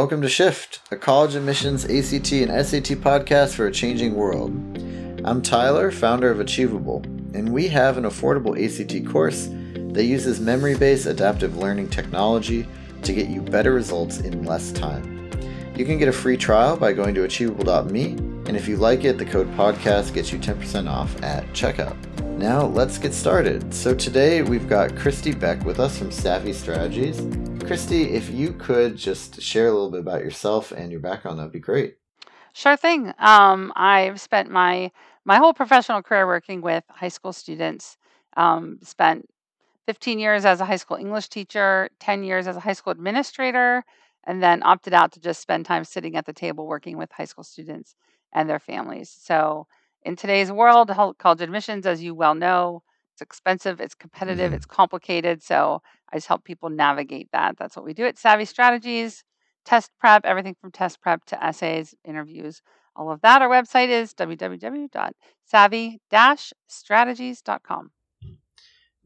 Welcome to Shift, a college admissions, ACT, and SAT podcast for a changing world. I'm Tyler, founder of Achievable, and we have an affordable ACT course that uses memory based adaptive learning technology to get you better results in less time. You can get a free trial by going to achievable.me, and if you like it, the code podcast gets you 10% off at checkout. Now, let's get started. So, today we've got Kristie Beck with us from Savvy Strategies. Kristie, if you could just share a little bit about yourself and your background, that'd be great. Sure thing. Um, I've spent my my whole professional career working with high school students. Um, spent 15 years as a high school English teacher, 10 years as a high school administrator, and then opted out to just spend time sitting at the table working with high school students and their families. So, in today's world, college admissions, as you well know, it's expensive, it's competitive, Mm-hmm. it's complicated. So, I just help people navigate that. That's what we do at Savvy Strategies. Test prep, everything from test prep to essays, interviews, all of that. Our website is www.savvy-strategies.com.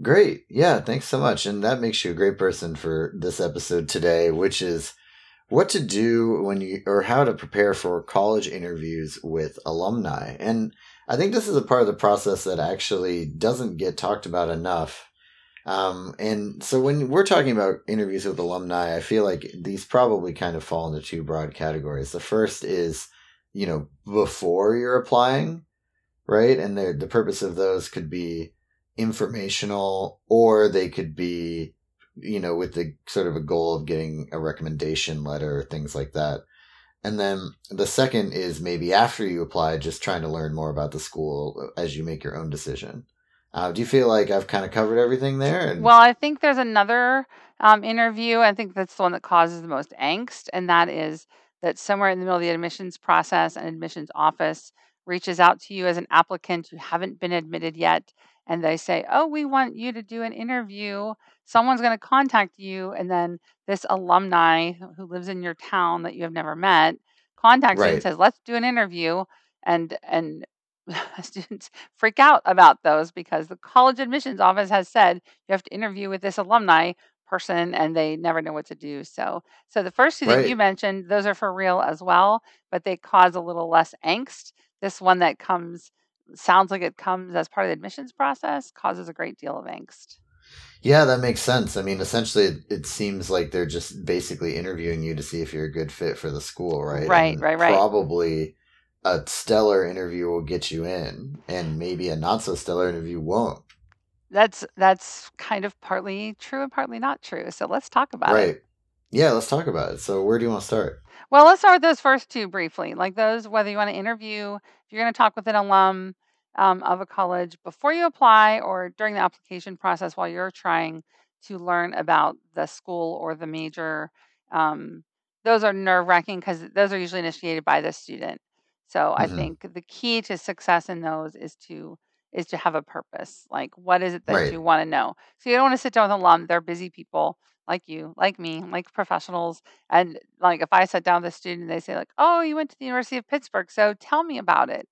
Great. Yeah, thanks so much. And that makes you a great person for this episode today, which is what to do when you or how to prepare for college interviews with alumni. And I think this is a part of the process that actually doesn't get talked about enough. Um, and so when we're talking about interviews with alumni, I feel like these probably kind of fall into two broad categories. The first is, you know, before you're applying, right? And the the purpose of those could be informational or they could be you know with the sort of a goal of getting a recommendation letter or things like that and then the second is maybe after you apply just trying to learn more about the school as you make your own decision uh, do you feel like i've kind of covered everything there and Well, I think there's another um, interview. I think that's the one that causes the most angst, and that is that somewhere in the middle of the admissions process, an admissions office reaches out to you as an applicant who haven't been admitted yet, and they say, "Oh, we want you to do an interview. Someone's going to contact you," and then this alumni who lives in your town that you have never met contacts you and says, "Let's do an interview," and and students freak out about those because the college admissions office has said you have to interview with this alumni person and they never know what to do. So so the first two that you mentioned, those are for real as well, but they cause a little less angst. This one that comes sounds like it comes as part of the admissions process causes a great deal of angst. yeah that makes sense i mean essentially it, it seems like they're just basically interviewing you to see if you're a good fit for the school right Right, and right, right. probably a stellar interview will get you in and maybe a not so stellar interview won't That's that's kind of partly true and partly not true. So let's talk about it. right yeah let's talk about it so where do you want to start Well, let's start with those first two briefly. Like those, whether you want to interview, if you're going to talk with an alum um, of a college before you apply or during the application process while you're trying to learn about the school or the major, um, those are nerve wracking because those are usually initiated by the student. So I hmm think the key to success in those is to is to have a purpose. Like what is it that right you want to know? So you don't want to sit down with an alum. They're busy people like you, like me, like professionals. And like if I sat down with a student, and they say like, "Oh, you went to the University of Pittsburgh, so tell me about it."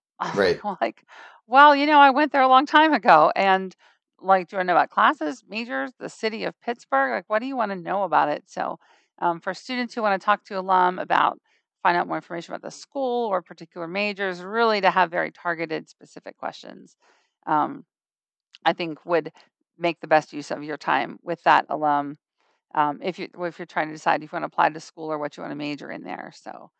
right I'm like, "Well, you know, I went there a long time ago, and like, do I know about classes, majors, the city of Pittsburgh? Like, what do you want to know about it?" So, um, for students who want to talk to alum about find out more information about the school or particular majors, really to have very targeted, specific questions, um, I think would make the best use of your time with that alum um, if you if you're trying to decide if you want to apply to school or what you want to major in there. So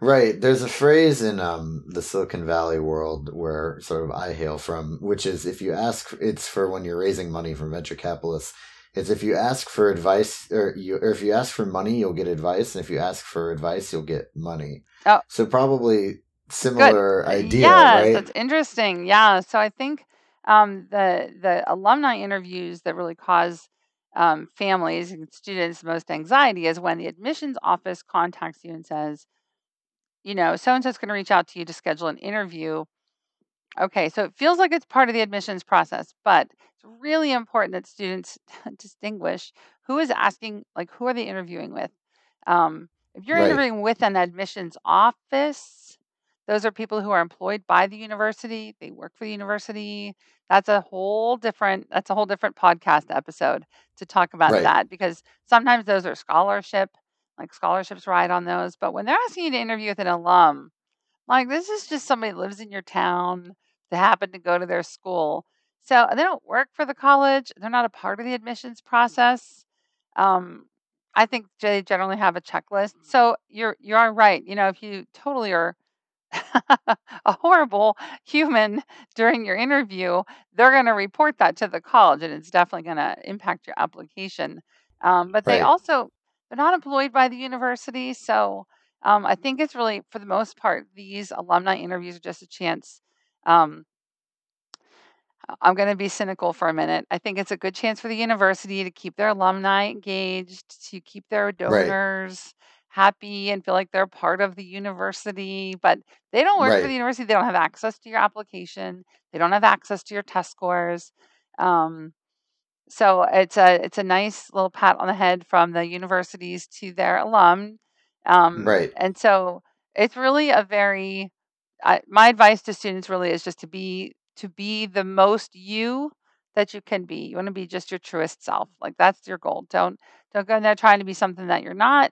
right there's a phrase in um the silicon valley world where sort of i hail from which is if you ask it's for when you're raising money from venture capitalists it's if you ask for advice or you or if you ask for money you'll get advice and if you ask for advice you'll get money oh, so probably similar Uh, idea Yes, right that's interesting. Yeah. So I think um, the the alumni interviews that really cause um, families and students most anxiety is when the admissions office contacts you and says, you know, so and so's going to reach out to you to schedule an interview. Okay, so it feels like it's part of the admissions process, but it's really important that students distinguish who is asking, like, who are they interviewing with? Um, if you're right interviewing with an admissions office, those are people who are employed by the university, they work for the university. That's a whole different that's a whole different podcast episode to talk about right that because sometimes those are scholarship like scholarships ride on those. But when they're asking you to interview with an alum, like this is just somebody that lives in your town that happened to go to their school. So they don't work for the college. They're not a part of the admissions process. Um, I think they generally have a checklist. So you're you are right. You know, if you totally are a horrible human during your interview, they're going to report that to the college, and it's definitely going to impact your application. Um, but they Right. also they're not employed by the university, so um, I think it's really for the most part these alumni interviews are just a chance. Um, I'm going to be cynical for a minute. I think it's a good chance for the university to keep their alumni engaged, to keep their Right. donors happy and feel like they're part of the university. But they don't work for the university. They don't have access to your application. They don't have access to your test scores. Um, so it's a it's a nice little pat on the head from the universities to their alum. Um, Right. and so it's really a very I, my advice to students really is just to be to be the most you that you can be. You want to be just your truest self. Like that's your goal. Don't don't go in there trying to be something that you're not.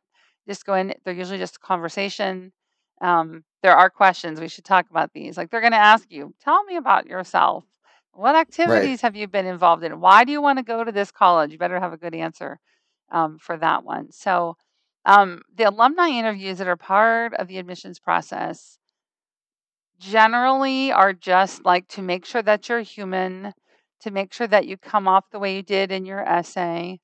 Just go in. They're usually just a conversation. Um, there are questions. We should talk about these. Like they're going to ask you, tell me about yourself. What Right. activities have you been involved in? Why do you want to go to this college? You better have a good answer um, for that one. So um, the alumni interviews that are part of the admissions process generally are just like to make sure that you're human, to make sure that you come off the way you did in your essay.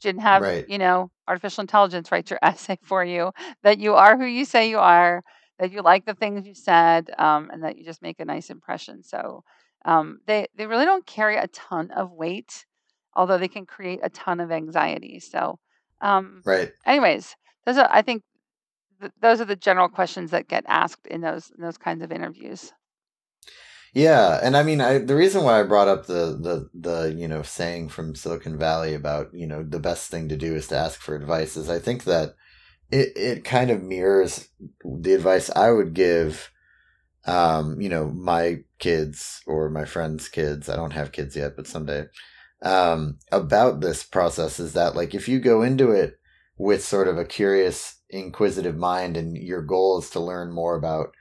Didn't have, Right. you know, artificial intelligence write your essay for you, that you are who you say you are, that you like the things you said, um, and that you just make a nice impression. So um, they, they really don't carry a ton of weight, although they can create a ton of anxiety. So, um, Right. anyways, those are, I think, th- those are the general questions that get asked in those in those kinds of interviews. Yeah, and I mean, I the reason why I brought up the the the you know saying from Silicon Valley about you know the best thing to do is to ask for advice is I think that it it kind of mirrors the advice I would give, um, you know, my kids or my friends' kids. I don't have kids yet, but someday. Um, about this process is that like if you go into it with sort of a curious, inquisitive mind, and your goal is to learn more about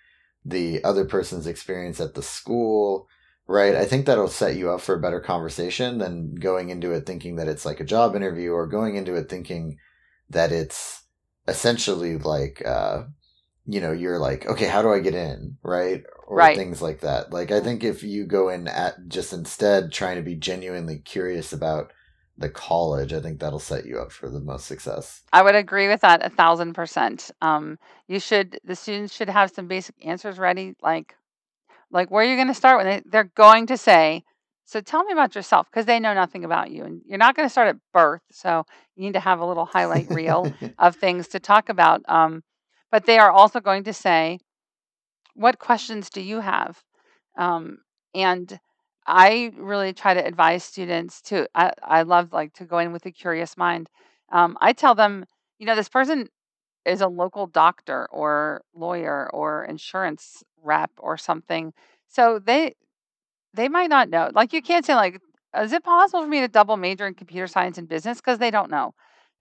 the other person's experience at the school, right? I think that'll set you up for a better conversation than going into it thinking that it's like a job interview or going into it thinking that it's essentially like, uh, you know, you're like, okay, how do I get in, right? Or Right. things like that. Like, I think if you go in at just instead trying to be genuinely curious about the college, I think that'll set you up for the most success. I would agree with that a thousand percent. Um, you should the students should have some basic answers ready, like like where you're going to start when they, they're going to say, "So tell me about yourself," because they know nothing about you, and you're not going to start at birth, so you need to have a little highlight reel of things to talk about. Um, but they are also going to say, "What questions do you have?" Um, and I really try to advise students to. I, I love like to go in with a curious mind. Um, I tell them, you know, this person is a local doctor or lawyer or insurance rep or something, so they they might not know. Like you can't say like, is it possible for me to double major in computer science and business because they don't know.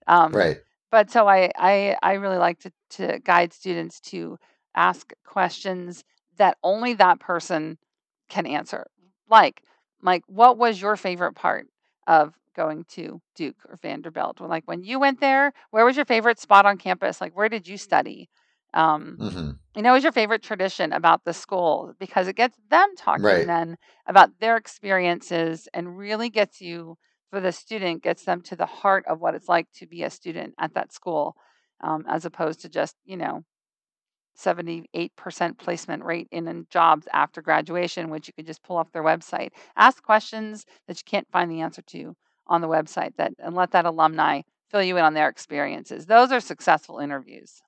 Um, right. but so I, I I really like to to guide students to ask questions that only that person can answer. Like like what was your favorite part of going to Duke or Vanderbilt? Like when you went there, where was your favorite spot on campus? Like where did you study? Um, hmm you know, what was your favorite tradition about the school? Because it gets them talking Right. then about their experiences and really gets you for the student, gets them to the heart of what it's like to be a student at that school, um, as opposed to just, you know, 78% placement rate in, jobs after graduation, which you could just pull off their website. Ask questions that you can't find the answer to on the website that and let that alumni fill you in on their experiences. Those are successful interviews.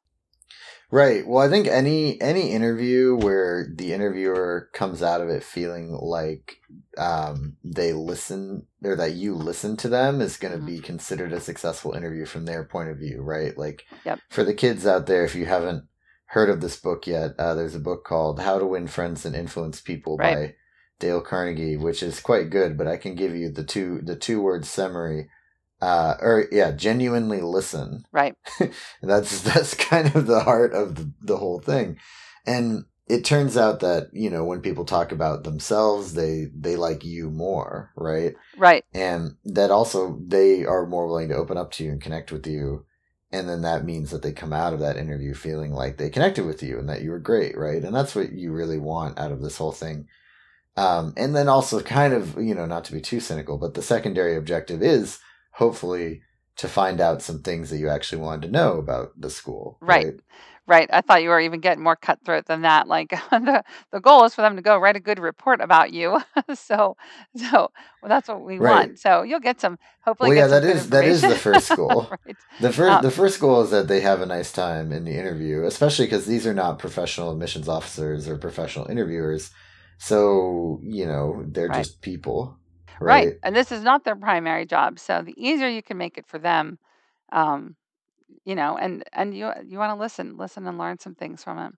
Right. Well, I think any any interview where the interviewer comes out of it feeling like um, they listen or that you listen to them is going to Mhm. be considered a successful interview from their point of view, right? Like Yep. for the kids out there, if you haven't heard of this book yet, uh, there's a book called "How to Win Friends and Influence People" Right. by Dale Carnegie, which is quite good. But I can give you the two the two word summary uh, or yeah, genuinely listen. Right. that's that's kind of the heart of the, the whole thing, and it turns out that you know when people talk about themselves, they they like you more, right? Right. And that also they are more willing to open up to you and connect with you. And then that means that they come out of that interview feeling like they connected with you and that you were great, right? And that's what you really want out of this whole thing. Um, and then also kind of, you know, not to be too cynical, but the secondary objective is hopefully to find out some things that you actually wanted to know about the school. Right. right? Right. I thought you were even getting more cutthroat than that. Like the the goal is for them to go write a good report about you. so so well, that's what we right. want. So you'll get some hopefully. Well, yeah, that is that is the first goal. right. The first um, the first goal is that they have a nice time in the interview, especially because these are not professional admissions officers or professional interviewers. So you know they're right. just people. Right. right. And this is not their primary job. So the easier you can make it for them, um, you know, and and you you want to listen, listen and learn some things from it.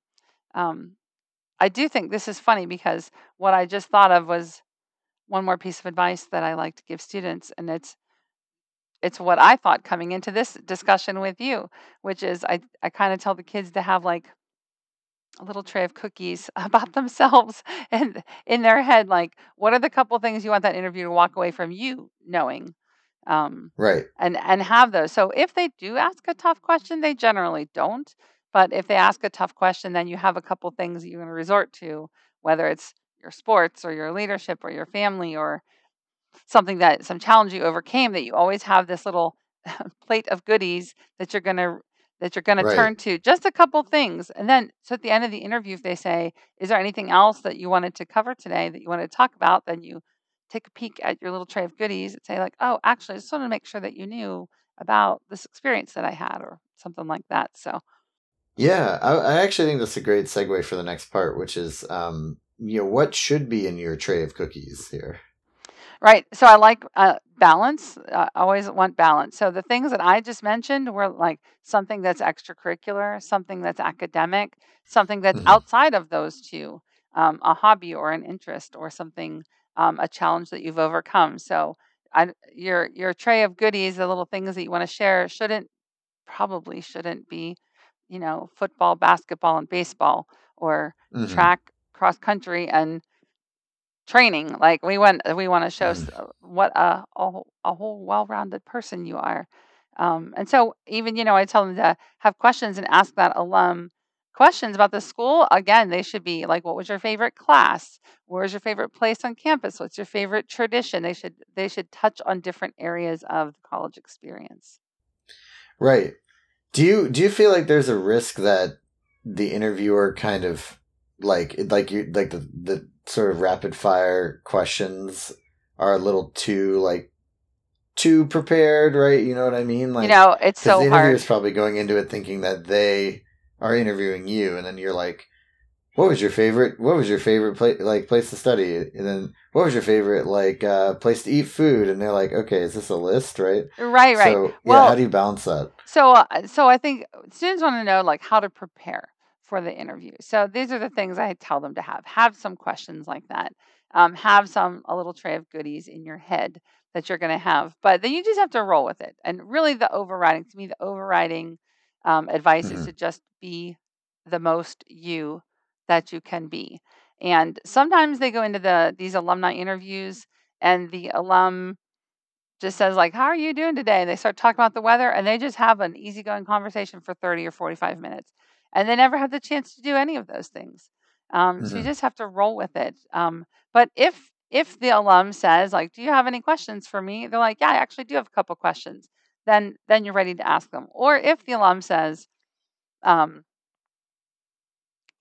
Um, I do think this is funny because what I just thought of was one more piece of advice that I like to give students, and it's it's what I thought coming into this discussion with you, which is I I kind of tell the kids to have like a little tray of cookies about themselves and in their head like what are the couple things you want that interview to walk away from you knowing um, right. and and have those. So if they do ask a tough question they generally don't. But if they ask a tough question then you have a couple things that you're going to resort to whether it's your sports or your leadership or your family or something that some challenge you overcame that you always have this little plate of goodies that you're going to that you're going right. to turn to just a couple things. And then so at the end of the interview if they say is there anything else that you wanted to cover today that you wanted to talk about? then you take a peek at your little tray of goodies and say like oh actually i just wanted to make sure that you knew about this experience that i had or something like that so yeah i, I actually think that's a great segue for the next part which is um you know what should be in your tray of cookies here Right. So I like uh, balance. I always want balance. So the things that I just mentioned were like something that's extracurricular, something that's academic, something that's mm-hmm. outside of those two, um, a hobby or an interest or something, um, a challenge that you've overcome. So I, your your tray of goodies, the little things that you want to share, shouldn't probably shouldn't be, you know, football, basketball, and baseball, or mm-hmm. track, cross country, and training. Like we want we want to show mm. what a a, a whole well-rounded person you are. Um, and so even you know I tell them to have questions and ask that alum questions about the school. Again, they should be like, what was your favorite class? Where's your favorite place on campus? What's your favorite tradition? They should they should touch on different areas of the college experience. Right. Do you do you feel like there's a risk that the interviewer kind of like like you like the the sort of rapid fire questions are a little too like too prepared, right? You know what I mean? Like, you know, it's so the interviewer is probably going into it thinking that they are interviewing you, and then you're like, "What was your favorite? What was your favorite place like place to study?" And then, "What was your favorite like uh, place to eat food?" And they're like, "Okay, is this a list, right?" Right, right. So, well, yeah, how do you balance that? So, uh, so I think students want to know like how to prepare for the interview. So these are the things I tell them to have. Have some questions like that. Um, have some a little tray of goodies in your head that you're going to have, but then you just have to roll with it. And really, the overriding to me, the overriding um, advice mm-hmm. is to just be the most you that you can be. And sometimes they go into the these alumni interviews, and the alum just says like, "How are you doing today?" And they start talking about the weather, and they just have an easygoing conversation for thirty or forty-five minutes and they never have the chance to do any of those things. Um, mm-hmm. So you mm-hmm. just have to roll with it. Um, but if if the alum says like, "Do you have any questions for me?" They're like, "Yeah, I actually do have a couple questions." Then then you're ready to ask them. Or if the alum says, um,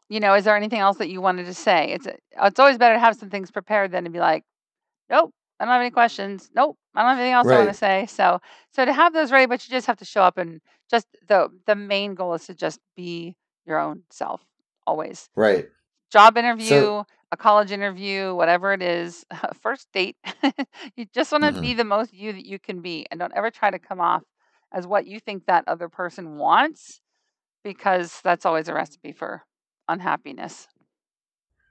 you know, is there anything else that you wanted to say? It's it's always better to have some things prepared than to be like, nope, I don't have any questions. Nope, I don't have anything else right. I want to say. So so to have those ready, but you just have to show up and just the the main goal is to just be your own self always. Right. Job interview, so, a college interview, whatever it is, a first date. you just want to mm-hmm. be the most you that you can be and don't ever try to come off as what you think that other person wants because that's always a recipe for unhappiness.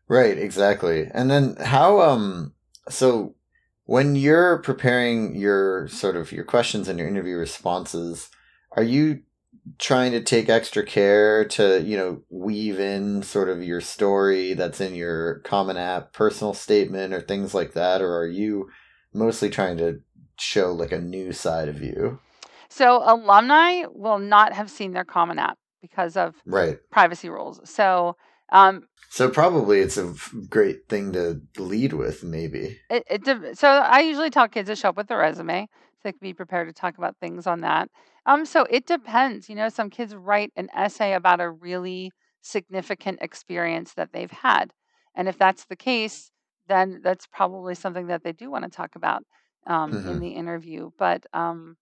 Right, exactly. And then how um so when you're preparing your sort of your questions and your interview responses, are you trying to take extra care to you know weave in sort of your story that's in your common app personal statement or things like that or are you mostly trying to show like a new side of you? So alumni will not have seen their common app because of right. privacy rules. So um, so probably it's a great thing to lead with maybe. It, it so i usually tell kids to show up with a resume so they can be prepared to talk about things on that um, so it depends. You know, some kids write an essay about a really significant experience that they've had. And if that's the case, then that's probably something that they do want to talk about um, mm-hmm. in the interview. But um,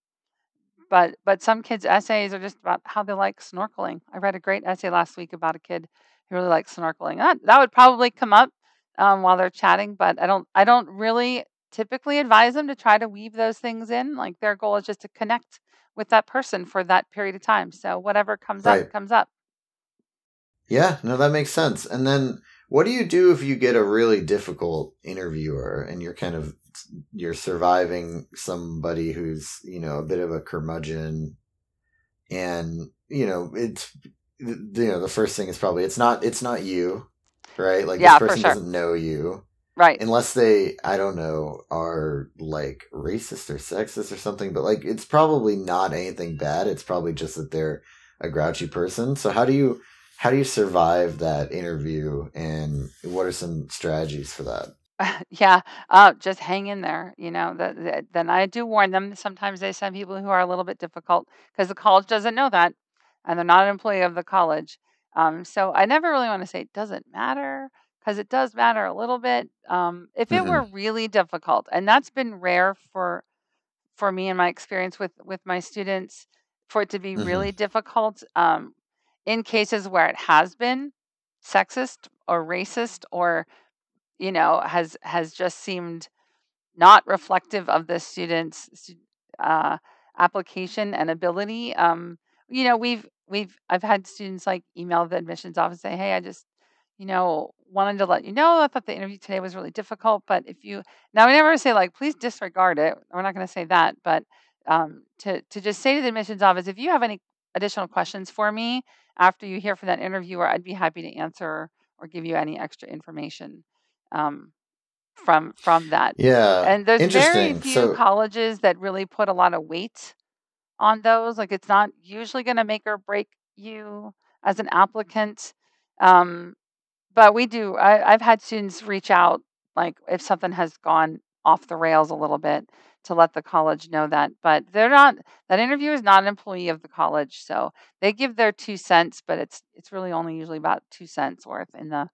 but but some kids' essays are just about how they like snorkeling. I read a great essay last week about a kid who really likes snorkeling. That that would probably come up um, while they're chatting, but I don't I don't really typically advise them to try to weave those things in. Like their goal is just to connect with that person for that period of time. So whatever comes right. up comes up. Yeah, no, that makes sense. And then what do you do if you get a really difficult interviewer and you're kind of you're surviving somebody who's, you know, a bit of a curmudgeon and, you know, it's you know, the first thing is probably it's not it's not you, right? Like yeah, this person sure. doesn't know you. Right. Unless they, I don't know, are like racist or sexist or something, but like it's probably not anything bad. It's probably just that they're a grouchy person. So how do you how do you survive that interview and what are some strategies for that? yeah, uh, just hang in there. You know, the, the, then I do warn them. Sometimes they send people who are a little bit difficult because the college doesn't know that, and they're not an employee of the college. Um, so I never really want to say it doesn't matter because it does matter a little bit. Um, if it mm-hmm. were really difficult, and that's been rare for for me in my experience with with my students, for it to be mm-hmm. really difficult, um, in cases where it has been sexist or racist or you know has has just seemed not reflective of the student's uh, application and ability. Um, you know, we've we've I've had students like email the admissions office and say, "Hey, I just you know wanted to let you know. I thought the interview today was really difficult, but if you now we never say like please disregard it. We're not going to say that, but um, to to just say to the admissions office if you have any additional questions for me after you hear from that interviewer, I'd be happy to answer or give you any extra information um, from from that. Yeah, and there's very few so, colleges that really put a lot of weight on those. Like it's not usually going to make or break you as an applicant. Um, but we do. I, I've had students reach out, like if something has gone off the rails a little bit, to let the college know that. But they're not. That interview is not an employee of the college, so they give their two cents, but it's it's really only usually about two cents worth in the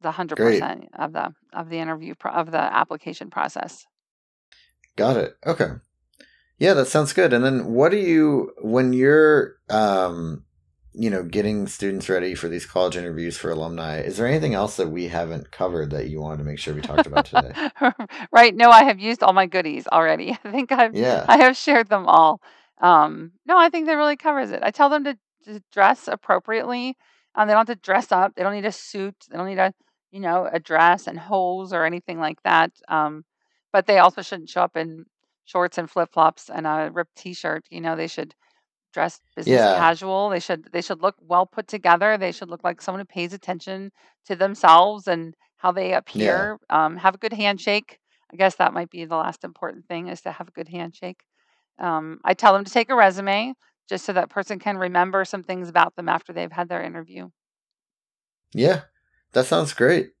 the hundred percent of the of the interview pro- of the application process. Got it. Okay. Yeah, that sounds good. And then what do you when you're um you know, getting students ready for these college interviews for alumni, is there anything else that we haven't covered that you wanted to make sure we talked about today? right. No, I have used all my goodies already. I think I've yeah. I have shared them all. Um, no, I think that really covers it. I tell them to, to dress appropriately. Um, they don't have to dress up. They don't need a suit. They don't need a you know a dress and hose or anything like that. Um, but they also shouldn't show up in shorts and flip flops and a ripped T-shirt. You know, they should dress business yeah. casual. They should they should look well put together. They should look like someone who pays attention to themselves and how they appear. Yeah. Um, have a good handshake. I guess that might be the last important thing is to have a good handshake. Um, I tell them to take a resume just so that person can remember some things about them after they've had their interview. Yeah, that sounds great.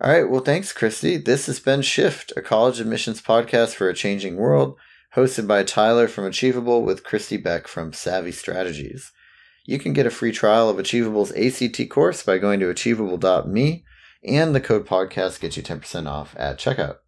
All right. Well, thanks, Kristie. This has been Shift, a college admissions podcast for a changing world hosted by Tyler from Achievable with Kristie Beck from Savvy Strategies. You can get a free trial of Achievable's ACT course by going to achievable.me, and the code podcast gets you 10% off at checkout.